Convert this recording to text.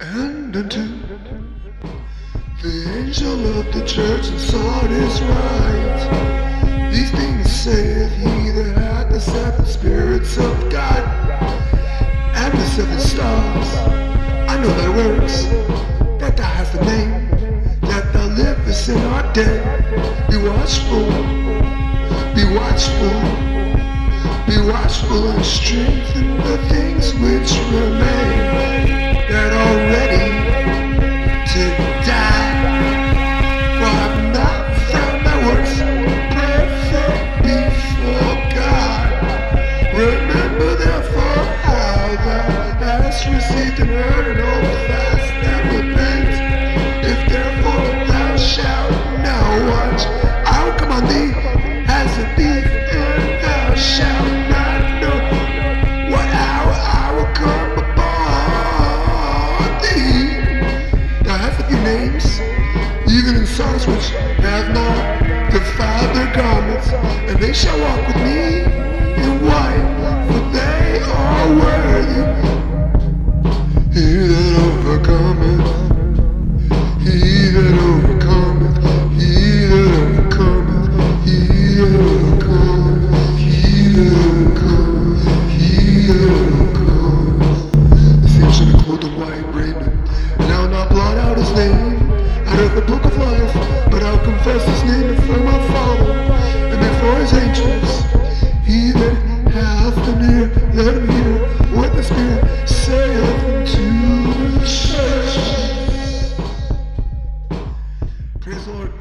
and unto the angel of the church in Sardis write, These things saith he that had the seven spirits of God and the seven stars. I know thy works, that thou hast a name, that thou livest and art dead. Be watchful, be watchful, be watchful and strengthen the things which remain even in Sardis which have not defiled their garments, and they shall walk with me confess his name before my Father and before his angels. He that hath the ear, let him hear what the Spirit saith unto the church. Praise the Lord.